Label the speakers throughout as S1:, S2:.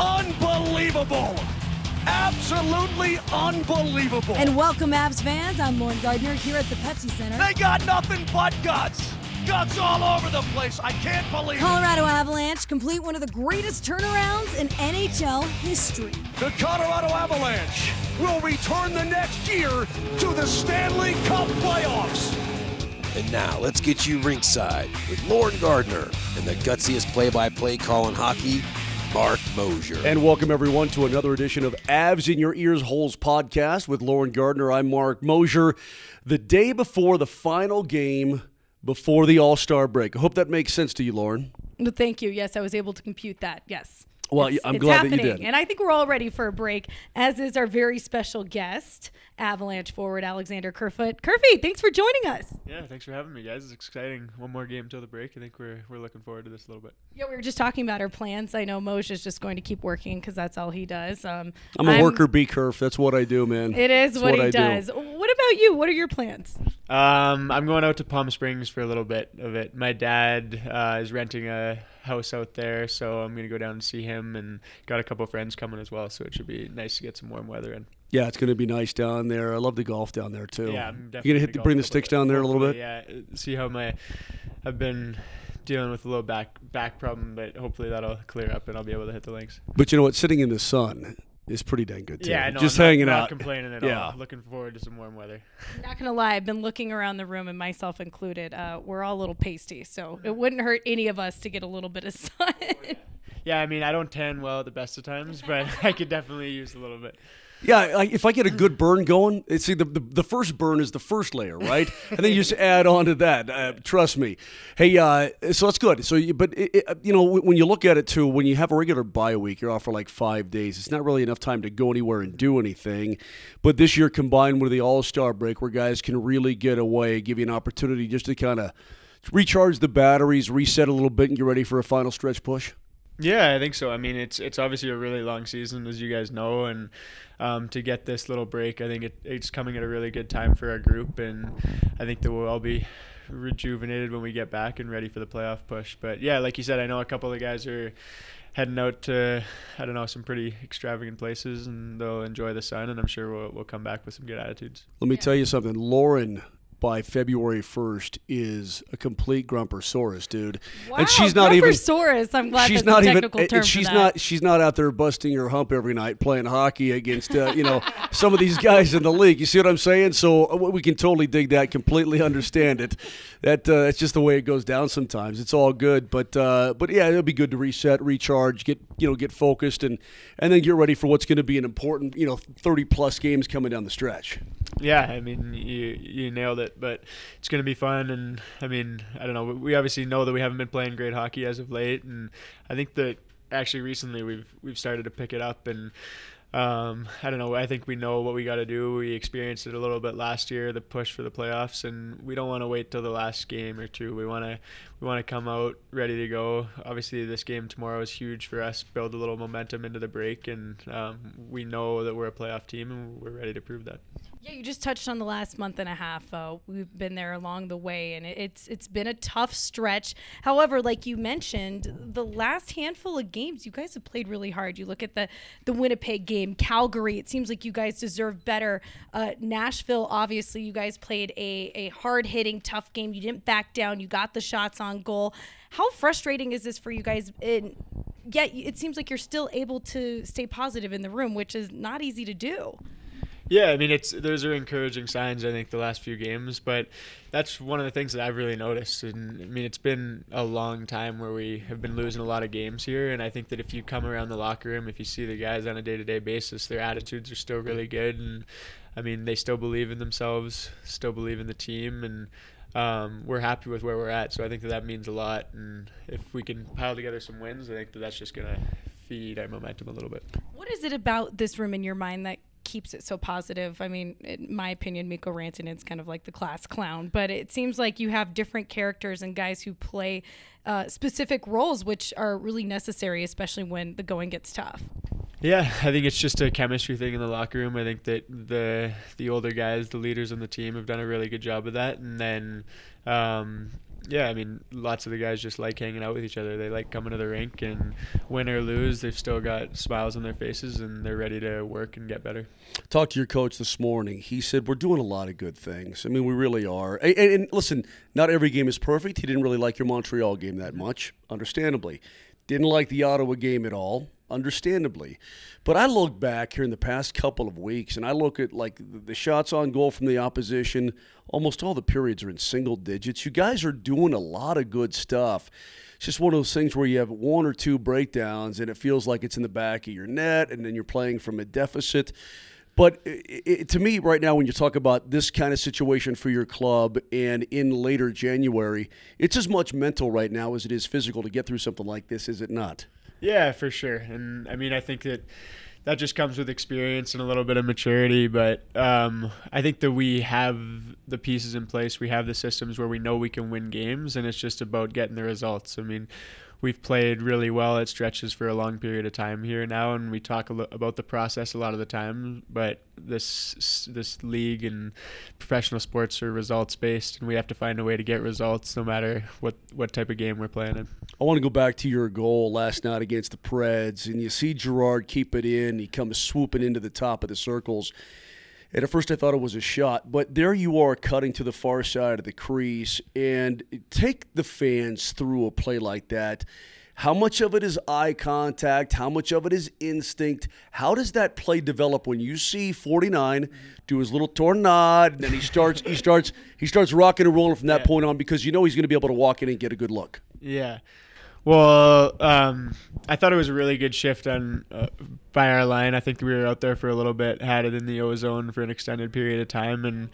S1: Unbelievable! Absolutely unbelievable!
S2: And welcome, Avs fans. I'm Lauren Gardner here at the Pepsi Center.
S1: they got nothing but guts! Guts all over the place. I can't believe it.
S2: Colorado Avalanche complete one of the greatest turnarounds in NHL history.
S1: The Colorado Avalanche will return the next year to the Stanley Cup playoffs.
S3: And now let's get you ringside with Lauren Gardner and the gutsiest play-by-play call in hockey, Marc Moser.
S4: And welcome everyone to another edition of Avs in Your Ears Holes podcast with Lauren Gardner. I'm Marc Moser. The day before the final game before the All Star break. I hope that makes sense to you, Lauren.
S5: Thank you. Yes, I was able to compute that. Yes.
S4: Well,
S5: It's-
S4: I'm
S5: it's
S4: glad that you
S5: happening.
S4: did.
S5: And I think we're all ready for a break, as is our very special guest, Avalanche forward Alexander Kerfoot. Kerfy, thanks for joining us.
S6: Yeah, thanks for having me, guys. It's exciting. One more game till the break. I think we're we're looking forward to this a little bit.
S5: Yeah, we were just talking about our plans. I know Moj is just going to keep working because that's all he does. Um,
S4: I'm a worker bee curve. That's what I do, man.
S5: It is
S4: That's
S5: what, he
S4: I do.
S5: does. What about you? What are your plans?
S6: Um, I'm going out to Palm Springs for a little bit of it. My dad uh, is renting a house out there, so I'm gonna go down and see him, and got a couple friends coming as well. So it should be nice to get some warm weather in.
S4: Yeah, it's going to be nice down there. I love the golf down there too.
S6: Yeah, I'm
S4: you
S6: definitely
S4: gonna hit the, bring the sticks down there a little bit.
S6: Yeah, see how my I've been dealing with a little back back problem, but hopefully that'll clear up and I'll be able to hit the links.
S4: But you know what? Sitting in the sun is pretty dang good too.
S6: Yeah, no,
S4: just
S6: I'm
S4: hanging
S6: not
S4: out.
S6: Not complaining at
S4: Yeah.
S6: all. Looking forward to some warm weather.
S5: I'm not gonna lie, I've been looking around the room, and myself included. Uh, we're all a little pasty, so it wouldn't hurt any of us to get a little bit of sun.
S6: Yeah, I mean, I don't tan well at the best of times, but I could definitely use a little bit.
S4: Yeah, like if I get a good burn going, see the, the the first burn is the first layer, right? and then you just add on to that. Uh, trust me. Hey, uh, so that's good. So, you, but it, it, you know, when you look at it too, when you have a regular bye week, you're off for like five days. It's not really enough time to go anywhere and do anything. But this year, combined with the All Star break, where guys can really get away, give you an opportunity just to kind of recharge the batteries, reset a little bit, and get ready for a final stretch push.
S6: Yeah, I think so. I mean, it's it's obviously a really long season, as you guys know, and um, to get this little break, I think it, it's coming at a really good time for our group, and I think that we'll all be rejuvenated when we get back and ready for the playoff push. But yeah, like you said, I know a couple of the guys are heading out to I don't know some pretty extravagant places, and they'll enjoy the sun, and I'm sure we'll we'll come back with some good attitudes.
S4: Let me tell you something. Lauren by February 1st is a complete grumpersaurus, dude.
S5: Wow,
S4: and she's not even
S5: Grumpersaurus. I'm glad
S4: she's
S5: that's
S4: not
S5: a
S4: even
S5: technical
S4: and
S5: term for
S4: she's
S5: that.
S4: not she's not out there busting her hump every night playing hockey against uh, you know some of these guys in the league. You see what I'm saying? So uh, we can totally dig that, completely understand it. That uh, that's just the way it goes down sometimes. It's all good, but uh, but yeah, it'll be good to reset, recharge, get you know get focused, and and then get ready for what's going to be an important you know 30 plus games coming down the stretch.
S6: Yeah, I mean you you nailed it, but it's going to be fun and I mean, I don't know, we obviously know that we haven't been playing great hockey as of late and I think that actually recently we've we've started to pick it up and um, I don't know. I think we know what we got to do. We experienced it a little bit last year, the push for the playoffs, and we don't want to wait till the last game or two. We want to we want to come out ready to go. Obviously, this game tomorrow is huge for us. Build a little momentum into the break, and um, we know that we're a playoff team, and we're ready to prove that.
S5: Yeah, you just touched on the last month and a half. Uh, we've been there along the way, and it- it's it's been a tough stretch. However, like you mentioned, the last handful of games, you guys have played really hard. You look at the the Winnipeg game, Calgary. It seems like you guys deserve better. Uh, Nashville, obviously, you guys played a a hard hitting, tough game. You didn't back down. You got the shots on goal. How frustrating is this for you guys? And yet, it seems like you're still able to stay positive in the room, which is not easy to do.
S6: Yeah, I mean it's those are encouraging signs. I think the last few games, but that's one of the things that I've really noticed. And I mean it's been a long time where we have been losing a lot of games here, and I think that if you come around the locker room, if you see the guys on a day-to-day basis, their attitudes are still really good, and I mean they still believe in themselves, still believe in the team, and um, we're happy with where we're at. So I think that that means a lot, and if we can pile together some wins, I think that that's just gonna feed our momentum a little bit.
S5: What is it about this room in your mind that keeps it so positive? I mean, in my opinion, Mikko Rantanen's kind of like the class clown, but it seems like you have different characters and guys who play uh, specific roles, which are really necessary, especially when the going gets tough.
S6: Yeah, I think it's just a chemistry thing in the locker room. I think that the the older guys, the leaders on the team, have done a really good job of that. And then, um, Yeah, I mean, lots of the guys just like hanging out with each other. They like coming to the rink, and win or lose, they've still got smiles on their faces, and they're ready to work and get better.
S4: Talked to your coach this morning. He said we're doing a lot of good things. I mean, we really are. And, and, and listen, not every game is perfect. He didn't really like your Montreal game that much, understandably. Didn't like the Ottawa game at all understandably. But I look back here in the past couple of weeks and I look at like the shots on goal from the opposition, almost all the periods are in single digits. You guys are doing a lot of good stuff. It's just one of those things where you have one or two breakdowns and it feels like it's in the back of your net and then you're playing from a deficit. But it, it, to me, right now, when you talk about this kind of situation for your club and in later January, it's as much mental right now as it is physical to get through something like this, is it not?
S6: Yeah, for sure. And I mean, I think that that just comes with experience and a little bit of maturity. But um, I think that we have the pieces in place. We have the systems where we know we can win games, and it's just about getting the results. I mean, we've played really well at stretches for a long period of time here now, and we talk lo- about the process a lot of the time. But this this league and professional sports are results based, and we have to find a way to get results no matter what what type of game we're playing in.
S4: I want to go back to your goal last night against the Preds, and you see Girard keep it in. He comes swooping into the top of the circles. And at first, I thought it was a shot, but there you are cutting to the far side of the crease. And take the fans through a play like that. How much of it is eye contact? How much of it is instinct? How does that play develop when you see 49 do his little tornado and then he starts he starts he starts rocking and rolling from that yeah. point on because you know he's going to be able to walk in and get a good look.
S6: Yeah. Well, um, I thought it was a really good shift on uh, by our line. I think we were out there for a little bit, had it in the ozone for an extended period of time, and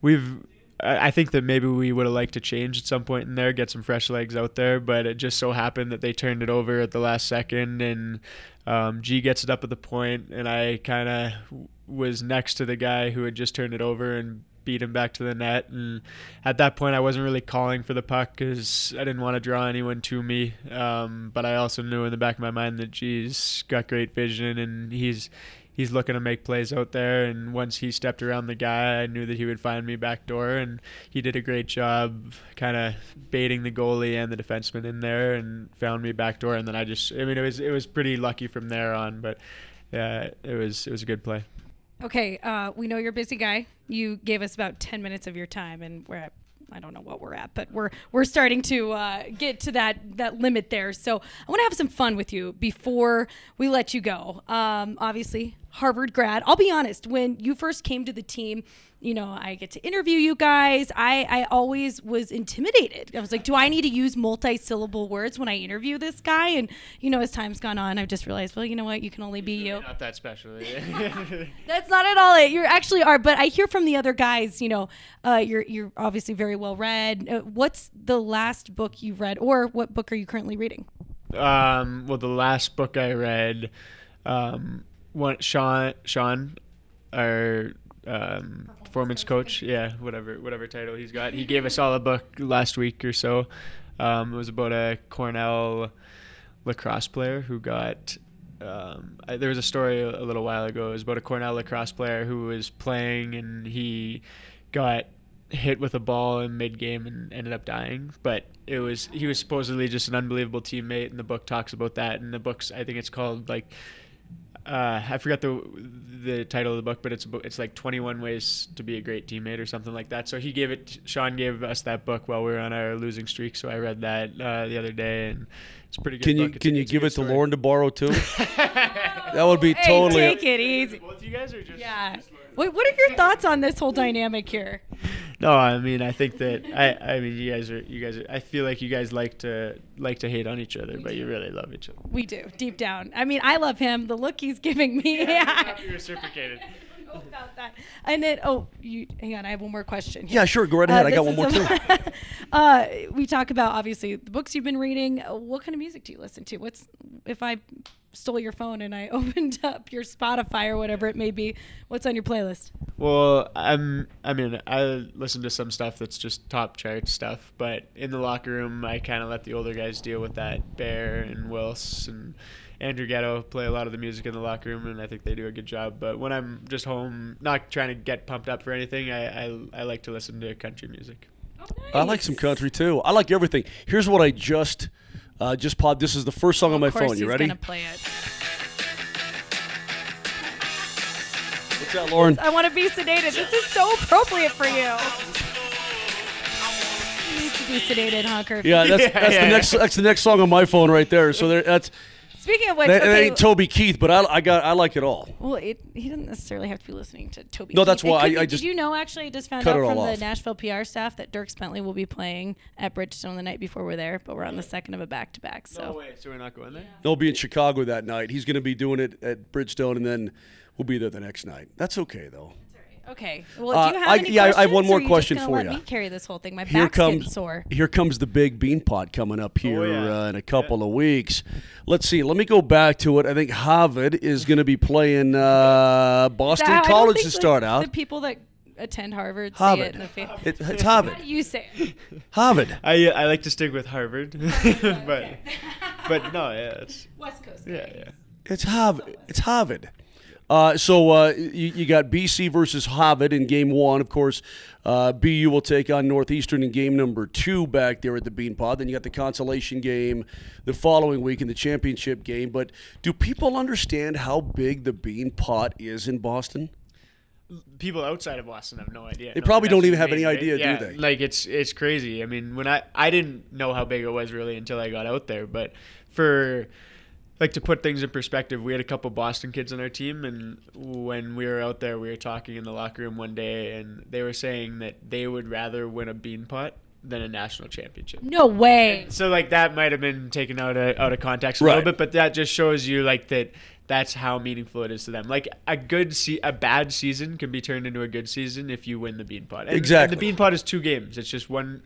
S6: we've. I think that maybe we would have liked to change at some point in there, get some fresh legs out there, but it just so happened that they turned it over at the last second, and um, G gets it up at the point, and I kind of was next to the guy who had just turned it over and beat him back to the net. And at that point, I wasn't really calling for the puck because I didn't want to draw anyone to me. Um, but I also knew in the back of my mind that G's got great vision and he's he's looking to make plays out there. And once he stepped around the guy, I knew that he would find me back door. And he did a great job kind of baiting the goalie and the defenseman in there and found me back door. And then I just, I mean, it was it was pretty lucky from there on. But yeah, it was it was a good play.
S5: Okay, uh, we know you're a busy guy. You gave us about 10 minutes of your time, and we're at I don't know what we're at, but we're we're starting to uh, get to that that limit there. So I want to have some fun with you before we let you go. Um, obviously, Harvard grad. I'll be honest, when you first came to the team, you know, I get to interview you guys. I, I always was intimidated. I was like, do I need to use multi syllable words when I interview this guy? And, you know, as time's gone on, I've just realized, well, you know what? You can only be you.
S6: Not that special.
S5: That's not at all it. You actually are. But I hear from the other guys, you know, uh, you're, you're obviously very well read. Uh, what's the last book you've read, or what book are you currently reading?
S6: Um, well, the last book I read, um, one, Sean, Sean, our um, performance coach. Yeah, whatever whatever title he's got. He gave us all a book last week or so. Um, it was about a Cornell lacrosse player who got. Um, I, there was a story a, a little while ago. It was about a Cornell lacrosse player who was playing and he got hit with a ball in mid game and ended up dying. But it was he was supposedly just an unbelievable teammate, and the book talks about that. And the book's I think it's called like uh, I forgot the the title of the book, but it's it's like 21 ways to be a great teammate or something like that. So he gave it. Sean gave us that book while we were on our losing streak. So I read that uh, the other day, and it's pretty good.
S4: Can you
S6: book.
S4: can
S6: it's,
S4: you give it
S6: story.
S4: to Lauren to borrow too? that would be
S5: hey,
S4: totally.
S5: Take it easy.
S6: Both you guys are just
S5: yeah. What What are your thoughts on this whole dynamic here?
S6: No, I mean I think that I I mean you guys are you guys are, I feel like you guys like to like to hate on each other, but you really love each other.
S5: We do deep down. I mean, I love him. The look he's giving me.
S6: Yeah, you reciprocated.
S5: about that. And then, oh, you hang on. I have one more question.
S4: Yeah, sure. Go right ahead.
S5: Uh,
S4: I got one more too.
S5: uh, we talk about obviously the books you've been reading. Uh, What kind of music do you listen to? What's if I stole your phone and I opened up your Spotify or whatever it may be? What's on your playlist?
S6: Well, I'm. I mean, I listen to some stuff that's just top chart stuff, but in the locker room, I kind of let the older guys deal with that. Bear and Wills and Andrew Ghetto play a lot of the music in the locker room, and I think they do a good job. But when I'm just home, not trying to get pumped up for anything, I I, I like to listen to country music.
S4: Oh, I like some country too. I like everything. Here's what I just uh, just popped. This is the first song on my phone. You ready?
S5: gonna play it.
S4: What's that, Lauren?
S5: I want to be sedated. This is so appropriate for you. You need to be sedated, huh,
S4: Yeah, that's, that's
S6: yeah,
S4: the next that's the next song on my phone right there. So there, that's
S5: Speaking of which,
S4: that, that
S5: okay,
S4: ain't Toby Keith, but I, I got I like it all.
S5: well, it, he doesn't necessarily have to be listening to Toby.
S4: No, that's
S5: Keith. It
S4: why
S5: could
S4: I-
S5: be-
S4: I
S5: Did
S4: just
S5: you know? Actually, I just found out from the
S4: off.
S5: Nashville PR staff that Dierks Bentley will be playing at Bridgestone the night before we're there, but we're on the second of a back to back. So
S6: No way. So we're not going there.
S4: They'll be in Chicago that night. He's going to be doing it at Bridgestone, and then we'll be there the next night. That's okay though.
S5: Okay. Well,
S4: Uh,
S5: do you have
S4: I-
S5: any
S4: yeah, I- I have one more
S5: or are just
S4: question
S5: gonna
S4: for
S5: let
S4: ya.
S5: Me carry this whole thing. My
S4: Here
S5: back's getting
S4: comes
S5: sore.
S4: here comes the big bean pot coming up here
S6: yeah.
S4: uh, in a couple of weeks. Let's see. Let me go back to it. I think Harvard is going to be playing uh, Boston
S5: I don't
S4: College
S5: think
S4: to
S5: the-
S4: start out.
S5: The people that attend Harvard say
S4: Harvard.
S5: it in the face.
S4: It, it's Harvard.
S5: You say it.
S4: Harvard.
S6: I I like to stick with Harvard, but but no, yeah, it's
S5: West Coast.
S6: yeah, yeah.
S4: It's Harvard. It's Harvard. Uh, so uh, you, you got BC versus Harvard in game one. Of course, uh, BU will take on Northeastern in game number two back there at the Beanpot. Then you got the consolation game the following week in the championship game. But do people understand how big the Bean Pot is in Boston?
S6: people outside of Boston have no idea.
S4: They
S6: No,
S4: probably don't even have any idea,
S6: right?
S4: do they?
S6: Like it's it's crazy. I mean, when I I didn't know how big it was really until I got out there. But for like to put things in perspective, we had a couple Boston kids on our team, and when we were out there, we were talking in the locker room one day, and they were saying that they would rather win a bean pot than a national championship.
S5: No way.
S6: So like that might have been taken out of out of context a
S4: Right.
S6: little bit, but that just shows you like that that's how meaningful it is to them. Like a good se- a bad season can be turned into a good season if you win the bean pot. And,
S4: Exactly.
S6: And the bean pot is two games. It's just one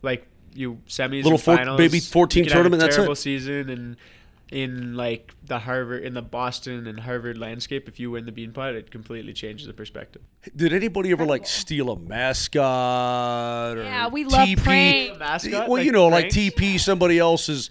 S6: like you semis
S4: Little
S6: and
S4: four- maybe 14
S6: You could have a
S4: tournament, that's
S6: terrible
S4: it.
S6: season and in like the Harvard in the Boston and Harvard landscape, if you win the Beanpot, it completely changes the perspective.
S4: Did anybody ever like steal a mascot or
S5: Yeah, we love
S4: TP?
S5: pranks.
S6: Mascot,
S4: Well,
S6: like
S4: you know, like? TP somebody else's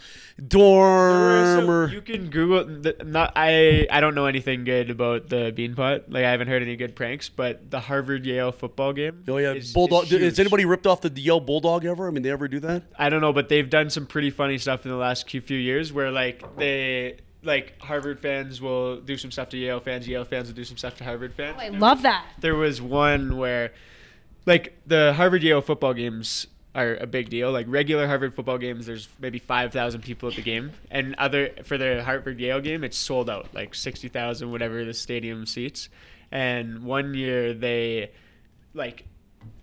S4: dorm or
S6: you can Google. The, not I. I don't know anything good about the Beanpot. Like I haven't heard any good pranks. But the Harvard Yale football game.
S4: Oh yeah,
S6: is-
S4: bulldog.
S6: is
S4: Has anybody ripped off the Yale bulldog ever? I mean, they ever do that?
S6: I don't know, but they've done some pretty funny stuff in the last few few years, where like they. Like Harvard fans will do some stuff to Yale fans. Yale fans will do some stuff to Harvard fans.
S5: Oh, I love that.
S6: there was one where like the Harvard Yale football games are a big deal. Like regular Harvard football games, there's maybe five thousand people at the game, and other for the Harvard Yale game, it's sold out, like sixty thousand, whatever the stadium seats. And one year they, like,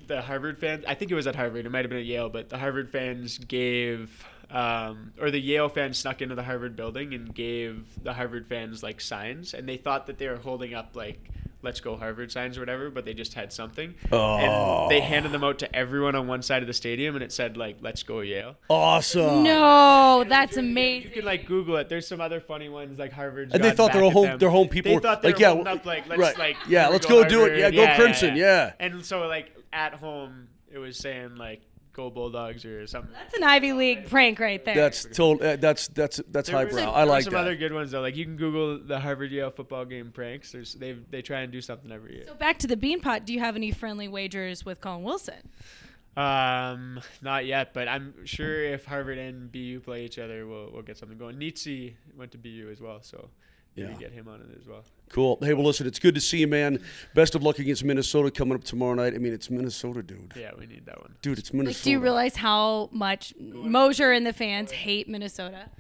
S6: the Harvard fans. I think it was at Harvard. It might have been at Yale, but the Harvard fans gave. Um, or the Yale fans snuck into the Harvard building and gave the Harvard fans like signs, and they thought that they were holding up like "Let's go Harvard" signs or whatever, but they just had something, and they handed them out to everyone on one side of the stadium, and it said like "Let's go Yale."
S4: Awesome.
S5: No, that's
S6: You
S5: amazing.
S6: You can like Google it. There's some other funny ones like Harvard.
S4: And they thought their home their home people
S6: They
S4: were
S6: thought they
S4: like
S6: were
S4: yeah,
S6: holding up like let's
S4: right.
S6: like
S4: yeah, let's go, do it.
S6: Harvard.
S4: Yeah, go Crimson. Yeah.
S6: And so like at home, it was saying like "Go Bulldogs" or something.
S5: That's an Ivy League prank right there.
S4: That's total. Uh, that's that's that's
S6: There was-
S4: highbrow.
S6: there
S4: I
S6: were
S4: like
S6: some
S4: that.
S6: other good ones though. Like you can Google the Harvard Yale football game pranks. There's they they try and do something every year.
S5: so back to the Beanpot. Do you have any friendly wagers with Colin Wilson?
S6: Um, not yet, but I'm sure if Harvard and BU play each other, we'll we'll get something going. Nieto went to BU as well, so maybe
S4: Yeah.
S6: get him on it as well.
S4: Cool. Hey, well, listen, it's good to see you, man. Best of luck against Minnesota coming up tomorrow night. I mean, it's Minnesota, dude.
S6: Yeah, we need that one.
S4: Dude, it's Minnesota.
S5: Like, do you realize how much Moser and the fans hate Minnesota?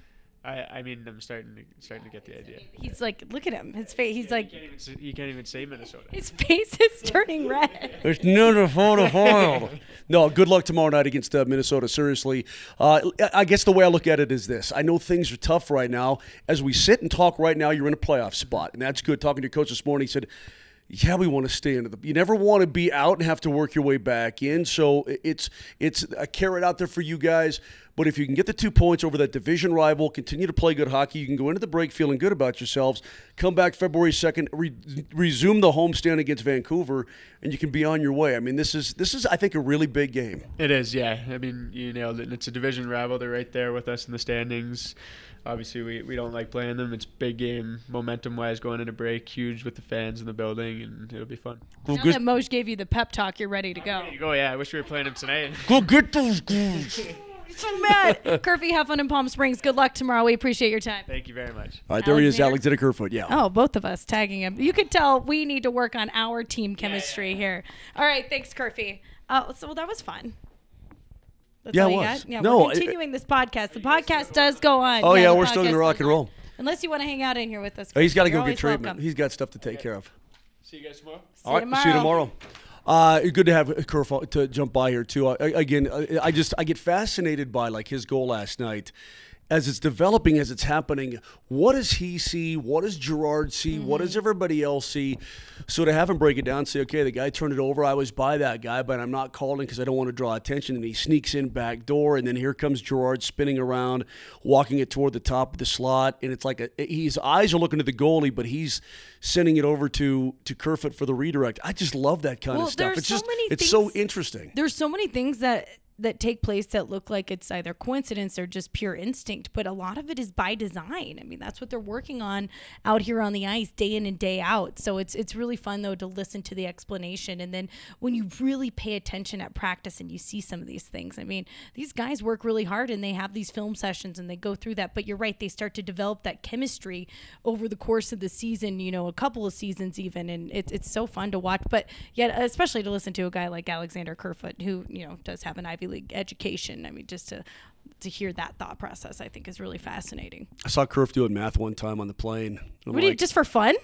S6: I I mean, I'm starting to starting to get the idea.
S5: He's like, look at him. His face. He's like,
S6: You can't even say, you can't even say Minnesota.
S5: his face is turning red.
S4: It's Minnesota foiled. No, good luck tomorrow night against uh, Minnesota. Seriously, uh, I guess the way I look at it is this: I know things are tough right now. As we sit and talk right now, you're in a playoff spot, and that's good. Talking to your coach this morning, he said. Yeah, we want to stay into the. You never want to be out and have to work your way back in. So it's it's a carrot out there for you guys. But if you can get the two points over that division rival, continue to play good hockey, you can go into the break feeling good about yourselves. Come back February second, re- resume the homestand against Vancouver, and you can be on your way. I mean, this is this is I think a really big game.
S6: It is, yeah. I mean, you. And it's a division rival. They're right there with us in the standings. Obviously we, we don't like playing them. It's big game momentum wise going into break, huge with the fans in the building, and it'll be fun.
S4: Go
S5: Now
S4: get,
S5: that Moj gave you the pep talk, you're ready to go.
S6: There you go. Yeah, I wish we were playing them tonight.
S4: go get those goals.
S5: So Matt, Curfy, have fun in Palm Springs. Good luck tomorrow. We appreciate your time.
S6: Thank you very much.
S4: All right, there he is,
S5: Alexander.
S4: Alexander Kerfoot. Yeah.
S5: Oh, both of us tagging him. You can tell we need to work on our team chemistry here. All right, thanks, Curfy. Uh, so that was fun. That's
S4: Yeah,
S5: all
S4: it
S5: you
S4: was.
S5: got? Yeah,
S4: No,
S5: we're
S4: I-
S5: continuing this podcast. The podcast does go on.
S4: Oh, yeah,
S5: the
S4: we're still gonna rock and roll.
S5: Unless you want to hang out in here with us.
S4: Oh, he's got to go get
S5: always
S4: treatment.
S5: welcome.
S4: He's got stuff to take care of.
S6: See you guys tomorrow.
S4: All right, see you tomorrow. Uh, good to have Kerfoot to jump by here too. I, again, I, I just I get fascinated by like his goal last night. As it's developing, as it's happening, what does he see? What does Girard see? What does mm-hmm. everybody else see? So to have him break it down, say, okay, the guy turned it over. I was by that guy, but I'm not calling because I don't want to draw attention. And he sneaks in back door, and then here comes Girard spinning around, walking it toward the top of the slot, and it's like a, eh, his eyes are looking at the goalie, but he's sending it over to to Kerfoot for the redirect. I just love that kind
S5: Well,
S4: of stuff.
S5: there's
S4: It's
S5: so
S4: just
S5: many
S4: it's so interesting.
S5: There's so many things that that take place that look like it's either coincidence or just pure instinct, but a lot of it is by design. I mean, that's what they're working on out here on the ice day in and day out. So it's it's really fun though to listen to the explanation and then when you really pay attention at practice and you see some of these things. I mean, these guys work really hard and they have these film sessions and they go through that, but you're right, they start to develop that chemistry over the course of the season, you know, a couple of seasons even and it's it's so fun to watch, but yet especially to listen to a guy like Alexander Kerfoot who, you know, does have an Ivy League education. I mean, just to to hear that thought process, I think is really fascinating.
S4: I saw Kerf doing math one time on the plane.
S5: What do you just for fun?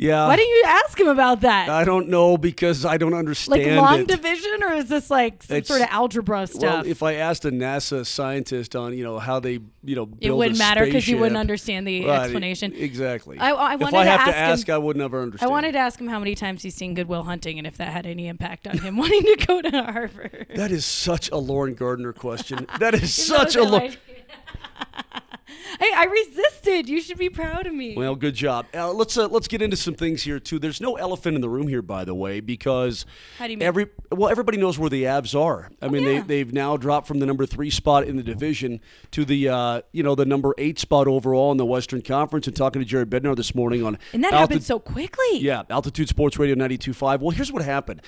S4: Yeah.
S5: Why didn't you ask him about that?
S4: I don't know because I don't understand
S5: like long
S4: it.
S5: division, or is this like some
S4: It's-
S5: sort of algebra stuff?
S4: Well, if I asked a NASA scientist on you know how they you know build
S5: it wouldn't matter because you wouldn't understand the
S4: Right,
S5: explanation.
S4: Exactly.
S5: I- I
S4: if
S5: wanted
S4: I
S5: to
S4: have to
S5: ask him-
S4: I would never understand.
S5: I wanted to ask him how many times he's seen Good Will Hunting and if that had any impact on him wanting to go to Harvard.
S4: That is such a Lauren Gardner question. That is such a
S5: what Hey, I resisted. You should be proud of me.
S4: Well, good job. Uh, let's uh, let's get into some things here too. There's no elephant in the room here, by the way, because
S5: How do you mean?
S4: every well everybody knows where the Avs are. I mean,
S5: Oh, yeah.
S4: they they've now dropped from the number three spot in the division to the uh, you know the number eight spot overall in the Western Conference. And talking to Jared Bednar this morning on
S5: and that
S4: Alti-
S5: happened so quickly.
S4: Yeah, Altitude Sports Radio 92.5. Well, here's what happened.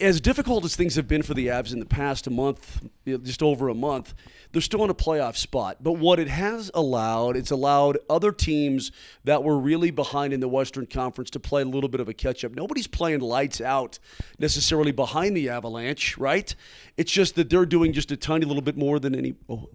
S4: As difficult as things have been for the Avs in the past a month, just over a month, they're still in a playoff spot. But what it has allowed, it's allowed other teams that were really behind in the Western Conference to play a little bit of a catch up. Nobody's playing lights out necessarily behind the Avalanche, right? It's just that they're doing just a tiny little bit more than any. Oh,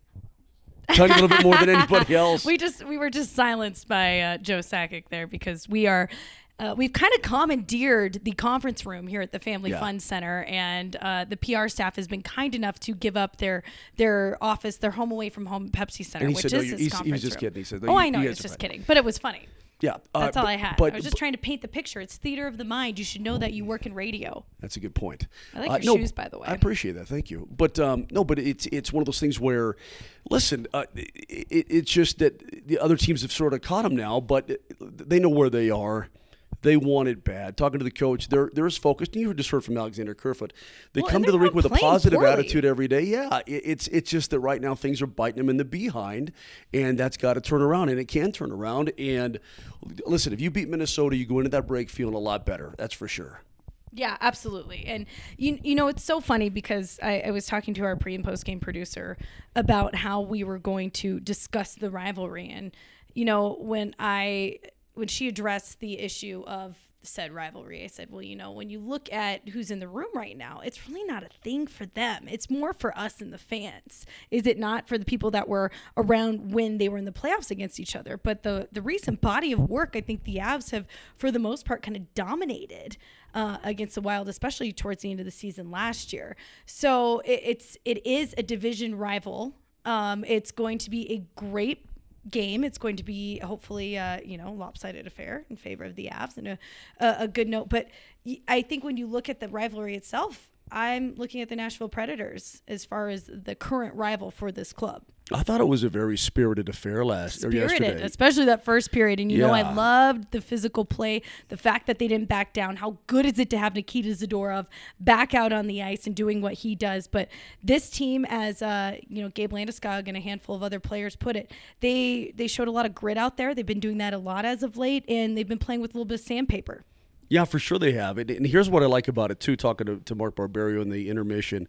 S4: tiny little bit more than anybody else.
S5: we just we were just silenced by uh, Joe Sakic there because we are. Uh, we've kind of commandeered the conference room here at the Family
S4: Yeah.
S5: Fun Center, and uh, the PR staff has been kind enough to give up their their office, their home away from home Pepsi Center, which
S4: said,
S5: is
S4: you-
S5: this
S4: he's- he was just
S5: room.
S4: kidding. He said, no,
S5: "Oh,
S4: you-
S5: I know,
S4: guys
S5: was just
S4: fine."
S5: kidding, but it was funny."
S4: yeah, uh,
S5: That's all
S4: but-
S5: I had.
S4: But,
S5: I was just trying to paint the picture. It's theater of the mind. You should know that you work in radio.
S4: That's a good point.
S5: I like
S4: Uh,
S5: your
S4: no,
S5: shoes, by the way.
S4: I appreciate that. Thank you. But um, no, but it's it's one of those things where, listen, uh, it, it's just that the other teams have sort of caught them now, but they know where they are. They want it bad. Talking to the coach, they're they're as focused. And you just heard from Alexander Kerfoot. They
S5: Well,
S4: come to the rink with a positive
S5: poorly.
S4: attitude every day. Yeah, it, it's it's just that right now things are biting them in the behind, and that's got to turn around, and it can turn around. And listen, if you beat Minnesota, you go into that break feeling a lot better. That's for sure.
S5: Yeah, absolutely. And you you know it's so funny because I, I was talking to our pre and post game producer about how we were going to discuss the rivalry and you know when I when she addressed the issue of said rivalry, I said, well, you know, when you look at who's in the room right now, it's really not a thing for them. It's more for us and the fans. Is it not for the people that were around when they were in the playoffs against each other? But the the recent body of work, I think the Avs have, for the most part, kind of dominated uh, against the Wild, especially towards the end of the season last year. So it, it's it is a division rival. Um, it's going to be a great game. It's going to be hopefully uh, you know lopsided affair in favor of the Avs and a, a, a good note. But I think when you look at the rivalry itself. I'm looking at the Nashville Predators as far as the current rival for this club.
S4: I thought it was a very spirited affair last or yesterday.
S5: especially that first period. And you know, I loved the physical play, the fact that they didn't back down. How good is it to have Nikita Zadorov back out on the ice and doing what he does? But this team, as uh, you know, Gabe Landeskog and a handful of other players put it, they they showed a lot of grit out there. They've been doing that a lot as of late, and they've been playing with a little bit of sandpaper.
S4: Yeah, for sure they have. And, and here's what I like about it too. Talking to, to Mark Barberio in the intermission,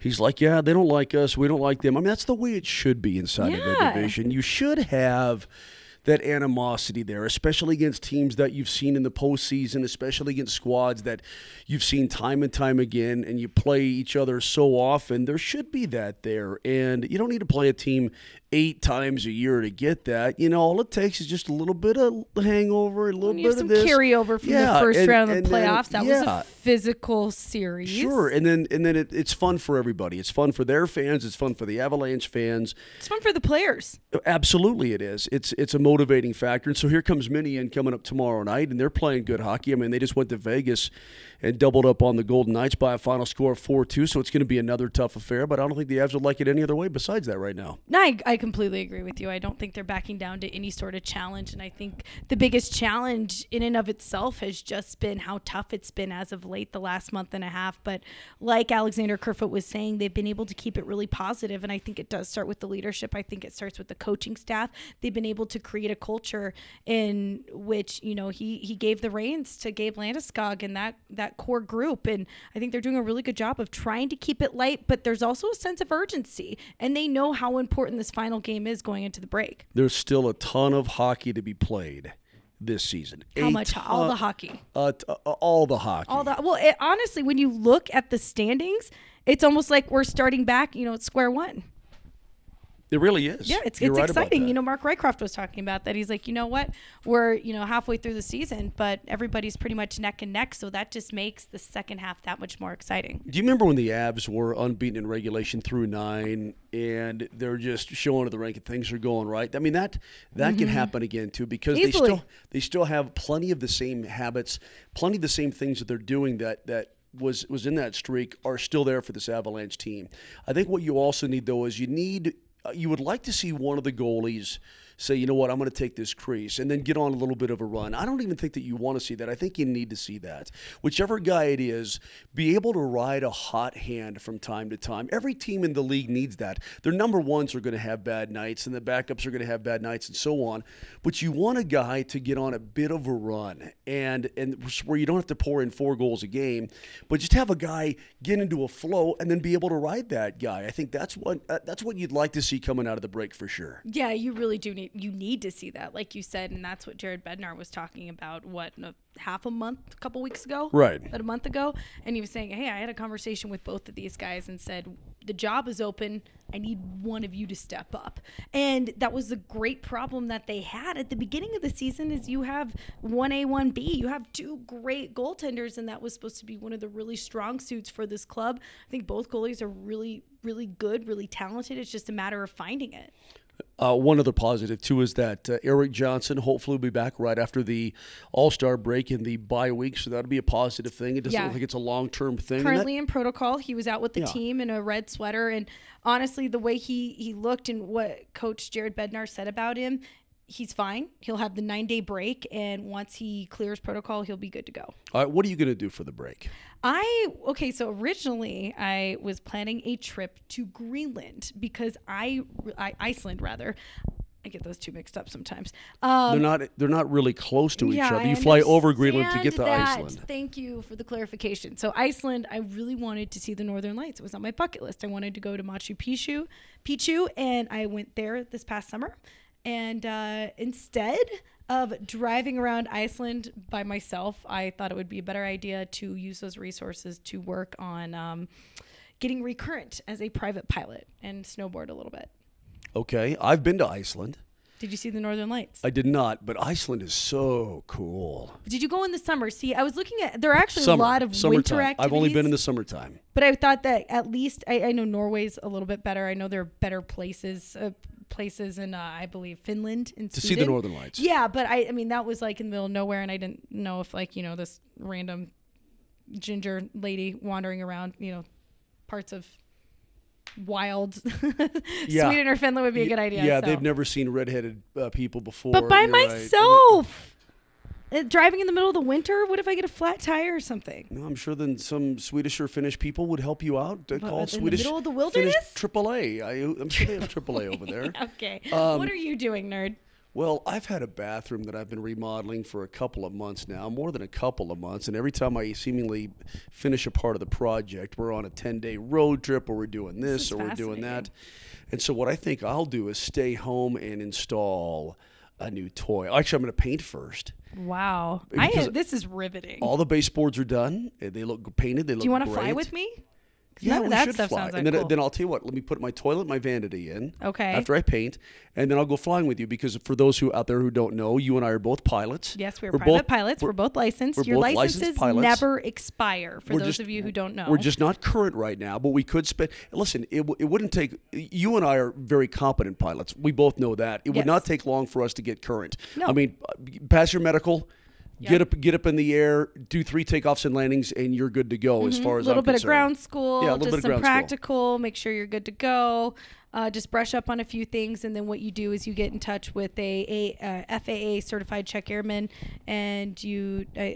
S4: he's like, "Yeah, they don't like us. We don't like them." I mean, that's the way it should be inside of
S5: Yeah.
S4: a division. You should have that animosity there, especially against teams that you've seen in the postseason, especially against squads that you've seen time and time again, and you play each other so often. There should be that there, and you don't need to play a team eight times a year to get that. You know, all it takes is just a little bit of hangover, a little bit
S5: some
S4: of this
S5: carryover from
S4: Yeah,
S5: the first
S4: and-
S5: round of the
S4: then-
S5: playoffs. that was a physical series.
S4: Sure, and then and then it, it's fun for everybody. It's fun for their fans. It's fun for the Avalanche fans.
S5: It's fun for the players.
S4: Absolutely, it is. It's it's a motivating factor. And so here comes Minion coming up tomorrow night, and they're playing good hockey. I mean, they just went to Vegas and doubled up on the Golden Knights by a final score of four two. So it's going to be another tough affair. But I don't think the Avs would like it any other way besides that right now.
S5: No, I, I completely agree with you. I don't think they're backing down to any sort of challenge. And I think the biggest challenge in and of itself has just been how tough it's been as of late, the last month and a half. But like Alexander Kerfoot was saying, they've been able to keep it really positive. And I think it does start with the leadership. I think it starts with the coaching staff. They've been able to create a culture in which, you know, he, he gave the reins to Gabe Landeskog and that, that core group. And I think they're doing a really good job of trying to keep it light, but there's also a sense of urgency. And they know how important this final game is going into the break.
S4: There's still a ton of hockey to be played this season.
S5: How
S4: A
S5: much? all the hockey.
S4: Uh, t- uh, all the hockey.
S5: All the well, it, honestly, when you look at the standings, it's almost like we're starting back, you know, at square one.
S4: It really is.
S5: Yeah, it's
S4: You're
S5: it's
S4: right
S5: exciting. You know, Mark Rycroft was talking about that. He's like, you know what? We're you know halfway through the season, but everybody's pretty much neck and neck, so that just makes the second half that much more exciting.
S4: Do you remember when the Avs were unbeaten in regulation through nine, and they're just showing to the rank and things are going right? I mean that that can happen again too because they
S5: Mm-hmm.
S4: Still they still have plenty of the same habits, plenty of the same things that they're doing that that was was in that streak are still there for this Avalanche team. I think what you also need though is you need you would like to see one of the goalies say, you know what, I'm going to take this crease and then get on a little bit of a run. I don't even think that you want to see that. I think you need to see that. Whichever guy it is, be able to ride a hot hand from time to time. Every team in the league needs that. Their number ones are going to have bad nights and the backups are going to have bad nights and so on. But you want a guy to get on a bit of a run and and where you don't have to pour in four goals a game, but just have a guy get into a flow and then be able to ride that guy. I think that's what uh, that's what you'd like to see coming out of the break for sure.
S5: Yeah, you really do need you need to see that, like you said, and that's what Jared Bednar was talking about. What a half a month, a couple weeks ago,
S4: Right.
S5: About a month ago, and he was saying, "Hey, I had a conversation with both of these guys and said the job is open. I need one of you to step up." And that was the great problem that they had at the beginning of the season. Is you have one A, one B. You have two great goaltenders, and that was supposed to be one of the really strong suits for this club. I think both goalies are really, really good, really talented. It's just a matter of finding it.
S4: Uh, one other positive too is that uh, Erik Johnson hopefully will be back right after the All Star break in the bye week, so that'll be a positive thing. It doesn't
S5: Yeah.
S4: look like it's a long term thing. and that-
S5: currently in protocol. He was out with the
S4: Yeah.
S5: team in a red sweater, and honestly, the way he he looked and what Coach Jared Bednar said about him, he's fine. He'll have the nine day break, and once he clears protocol, he'll be good to go.
S4: All right, what are you going to do for the break?
S5: I okay, so originally I was planning a trip to Greenland because I, I Iceland rather. I get those two mixed up sometimes. Um,
S4: they're not. They're not really close to each
S5: yeah,
S4: other.
S5: I
S4: You fly over Greenland to get to
S5: that.
S4: Iceland.
S5: Thank you for the clarification. So Iceland, I really wanted to see the Northern Lights. It was on my bucket list. I wanted to go to Machu Picchu, Picchu, and I went there this past summer. And uh, instead of driving around Iceland by myself, I thought it would be a better idea to use those resources to work on um, getting recurrent as a private pilot and snowboard a little bit.
S4: Okay, I've been to Iceland.
S5: Did you see the Northern Lights?
S4: I did not, but Iceland is so cool.
S5: Did you go in the summer? See, I was looking at there are actually
S4: Summer,
S5: a lot of
S4: summertime.
S5: winter activities.
S4: I've only been in the summertime.
S5: but I thought that at least I, I know Norway's a little bit better. I know there are better places, uh, places in uh, I believe Finland and
S4: To see the Northern Lights.
S5: Yeah, but I, I mean that was like in the middle of nowhere, and I didn't know if like you know this random ginger lady wandering around, you know, parts of wild
S4: Yeah.
S5: Sweden or Finland would be a good idea.
S4: Yeah,
S5: so.
S4: they've never seen redheaded uh, people before.
S5: But by
S4: You're right.
S5: Uh, driving in the middle of the winter, what if I get a flat tire or something?
S4: No, I'm sure then some Swedish or Finnish people would help you out. They call
S5: in the
S4: Swedish
S5: middle of the
S4: Finnish? AAA. I, I'm sure they have AAA over there.
S5: Okay.
S4: Um,
S5: what are you doing, nerd?
S4: Well, I've had a bathroom that I've been remodeling for a couple of months now, more than a couple of months. And every time I seemingly finish a part of the project, we're on a 10 day road trip or we're doing this,
S5: is
S4: or we're doing that. And so, what I think I'll do is stay home and install a new toy. Actually, I'm going to paint first.
S5: Wow. I this is riveting.
S4: All the baseboards are done. They look painted. They look
S5: Do you want to fly with me?
S4: Yeah, we
S5: that
S4: should
S5: stuff
S4: fly.
S5: sounds like
S4: and then,
S5: cool.
S4: then I'll tell you what. Let me put my toilet, my vanity in.
S5: Okay.
S4: After I paint, and then I'll go flying with you because for those who out there who don't know, you and I are both pilots.
S5: Yes, we're,
S4: We're
S5: private
S4: both-
S5: pilots. We're, both licensed.
S4: we're
S5: Your
S4: both licensed
S5: licenses
S4: pilots.
S5: never expire. For
S4: We're
S5: those
S4: just-
S5: of you who don't know,
S4: We're just not current right now, but we could spend. Listen, it, w- it wouldn't take. You and I are very competent pilots. We both know that. It would not take long for us to get current.
S5: No.
S4: I mean, uh, pass your medical. Get up, get up in the air, do three takeoffs and landings, and you're good to go. As far as
S5: Mm-hmm. little
S4: I'm
S5: bit of ground school,
S4: Yeah, a little
S5: just
S4: bit of
S5: some
S4: ground school.
S5: practical. Make sure you're good to go. Uh, just brush up on a few things, and then what you do is you get in touch with a, a uh, FAA certified check airman, and you uh,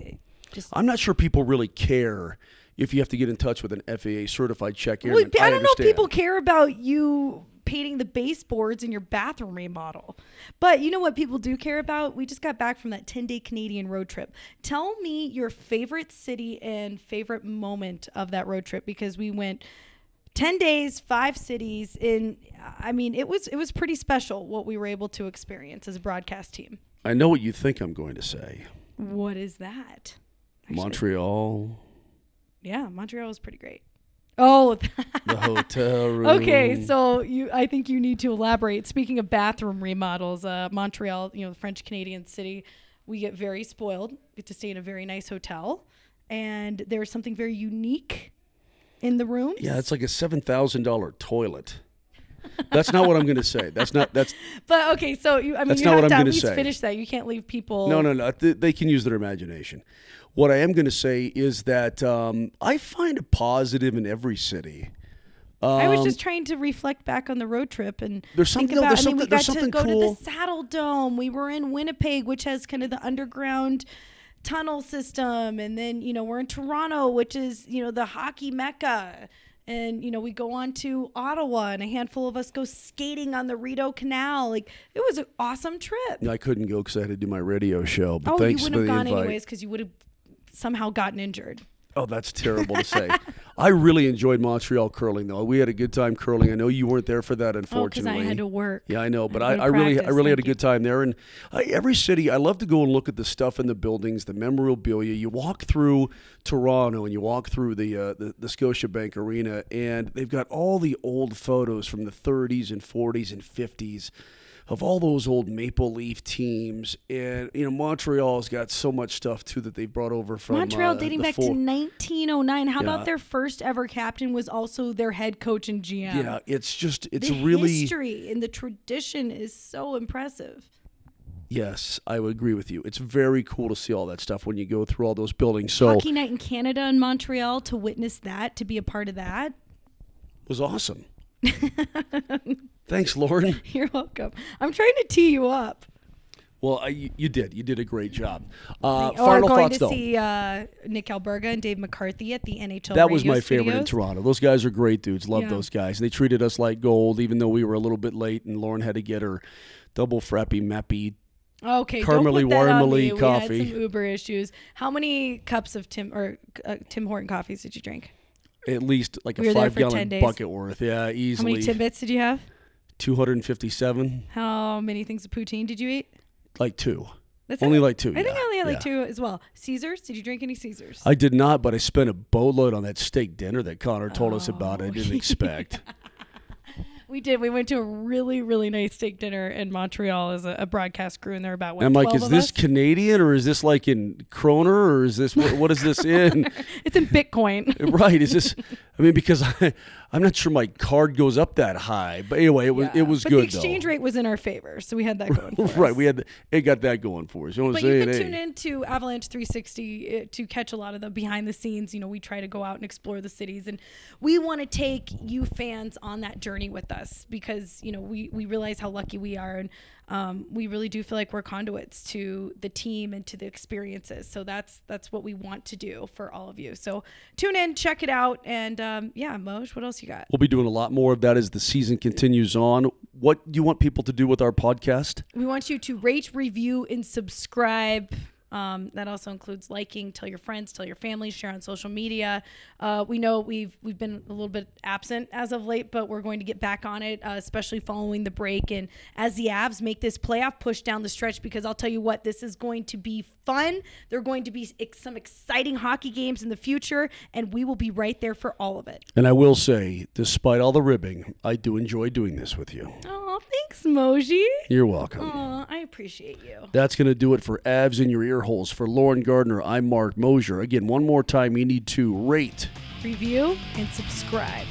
S5: just.
S4: I'm not sure people really care if you have to get in touch with an FAA certified check
S5: Well,
S4: airman.
S5: I don't know if people care about you painting the baseboards in your bathroom remodel. But you know what people do care about? We just got back from that 10 day Canadian road trip. Tell me your favorite city and favorite moment of that road trip because we went 10 days, five cities in I mean, it was it was pretty special what we were able to experience as a broadcast team.
S4: I know what you think I'm going to say.
S5: What is that?
S4: Montreal,
S5: Yeah, Montreal was pretty great. Oh,
S4: the hotel room.
S5: Okay, so you, I think you need to elaborate. Speaking of bathroom remodels, uh, Montreal, you know, the French Canadian city, we get very spoiled. Get to stay in a very nice hotel, and there's something very unique in the rooms.
S4: Yeah, it's like a seven thousand dollar toilet. That's not what I'm going to say. That's not. That's
S5: but okay, so you, I mean,
S4: That's
S5: you
S4: not
S5: have
S4: what
S5: to
S4: I'm
S5: at
S4: gonna
S5: least
S4: say.
S5: finish that. You can't leave people.
S4: no, no, no. Th- They can use their imagination. What I am going to say is that um, I find a positive in every city.
S5: I was
S4: Um,
S5: just trying to reflect back on the road trip and
S4: There's
S5: think
S4: something- no,
S5: about.
S4: there's
S5: I mean, we got to go
S4: cool.
S5: to the Saddledome. We were in Winnipeg, which has kind of the underground tunnel system, and then you know we're in Toronto, which is you know the hockey mecca. And you know we go on to Ottawa, and a handful of us go skating on the Rideau Canal. Like it was an awesome trip.
S4: I couldn't go because I had to do my radio show. But
S5: oh, you wouldn't have gone
S4: invite.
S5: anyways because you would have somehow gotten injured.
S4: Oh, that's terrible to say. I really enjoyed Montreal curling, though. We had a good time curling. I know you weren't there for that,
S5: Oh, because
S4: unfortunately.
S5: I had to work.
S4: Yeah, I know, but
S5: I
S4: I, I really, I really had a good time there. And I, every city, I love to go and look at the stuff in the buildings, the memorabilia. You walk through Toronto and you walk through the uh, the, the Scotiabank Arena, and they've got all the old photos from the 30s and 40s and 50s of all those old Maple Leaf teams. And you know, Montreal's got so much stuff too that they've brought over from
S5: Montreal
S4: uh,
S5: dating back to 1909. How
S4: Yeah.
S5: about their first ever captain was also their head coach and GM?
S4: Yeah, it's just it's
S5: the
S4: really
S5: history and the tradition is so impressive.
S4: yes, I would agree with you. It's very cool to see all that stuff when you go through all those buildings. So
S5: Hockey night in Canada and Montreal to witness that, to be a part of that.
S4: was awesome. Thanks, Lauren.
S5: You're welcome. I'm trying to tee you up.
S4: Well, I, you, you did. You did a great job. Uh,
S5: or
S4: final
S5: going
S4: thoughts,
S5: to
S4: though.
S5: see uh, Nick Alberga and Dave McCarthy at the NHL.
S4: that was my favorite in. Toronto. Those guys are great dudes. Love
S5: Yeah.
S4: those guys. They treated us like gold, even though we were a little bit late, and Lauren had to get her double frappy mappy.
S5: Okay,
S4: Caramely
S5: don't put that on
S4: warmely
S5: me.
S4: coffee.
S5: We had some Uber issues. How many cups of Tim or uh, Tim Horton coffees did you drink?
S4: At least like
S5: We
S4: a five
S5: for 10
S4: gallon bucket worth. Yeah, easily.
S5: How many tidbits did you have?
S4: 257,
S5: How many things of poutine did you eat?
S4: like two.
S5: That's
S4: Only
S5: it.
S4: like two.
S5: I think I only had like
S4: yeah.
S5: two as well. Caesars? Did you drink any Caesars?
S4: I did not, but I spent a boatload on that steak dinner that Connor told us about. I
S5: Oh.
S4: didn't expect.
S5: we did. We went to a really, really nice steak dinner in Montreal as a, a broadcast crew, and there were about what,
S4: I'm like, is this
S5: us?
S4: Canadian or is this like in kroner or is this what, what is this in?
S5: It's in Bitcoin.
S4: right? Is this? I mean, because I, I'm not sure my card goes up that high, but anyway, it was it was
S5: but
S4: good
S5: the exchange
S4: though.
S5: rate was in our favor, so we had that going for us.
S4: right, we had it got that going for us. You know what
S5: But
S4: I'm
S5: you can
S4: Hey.
S5: tune in to Avalanche 360 uh, to catch a lot of the behind the scenes. You know, we try to go out and explore the cities, and we want to take you fans on that journey with us because you know we we realize how lucky we are, and um, we really do feel like we're conduits to the team and to the experiences. So that's that's what we want to do for all of you. So tune in, check it out, and um, yeah, Moj, what else you got?
S4: We'll be doing a lot more of that as the season continues on. What do you want people to do with our podcast?
S5: We want you to rate, review, and subscribe. Um, that also includes liking, tell your friends, tell your family, share on social media. Uh, we know we've we've been a little bit absent as of late, but we're going to get back on it, uh, especially following the break and as the Avs make this playoff push down the stretch. Because I'll tell you what, this is going to be fun. There are going to be ex- some exciting hockey games in the future, and we will be right there for all of it.
S4: And I will say, despite all the ribbing, I do enjoy doing this with you.
S5: Oh, thanks, Moji.
S4: You're welcome.
S5: Oh, I appreciate you.
S4: That's going to do it for Avs in your ear holes. For Lauren Gardner, I'm Marc Moser. Again, one more time, you need to rate,
S5: Review and subscribe.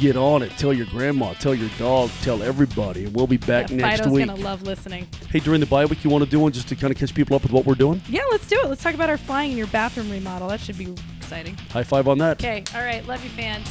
S4: get on it, tell your grandma, tell your dog, tell everybody. And we'll be back
S5: Yeah,
S4: next
S5: Fido's
S4: week.
S5: gonna love listening.
S4: Hey, during the bye week, you want to do one just to kind of catch people up with what we're doing?
S5: Yeah, let's do it. Let's talk about our flying in your bathroom remodel. That should be exciting.
S4: High five on that.
S5: Okay, all right. Love you, fans.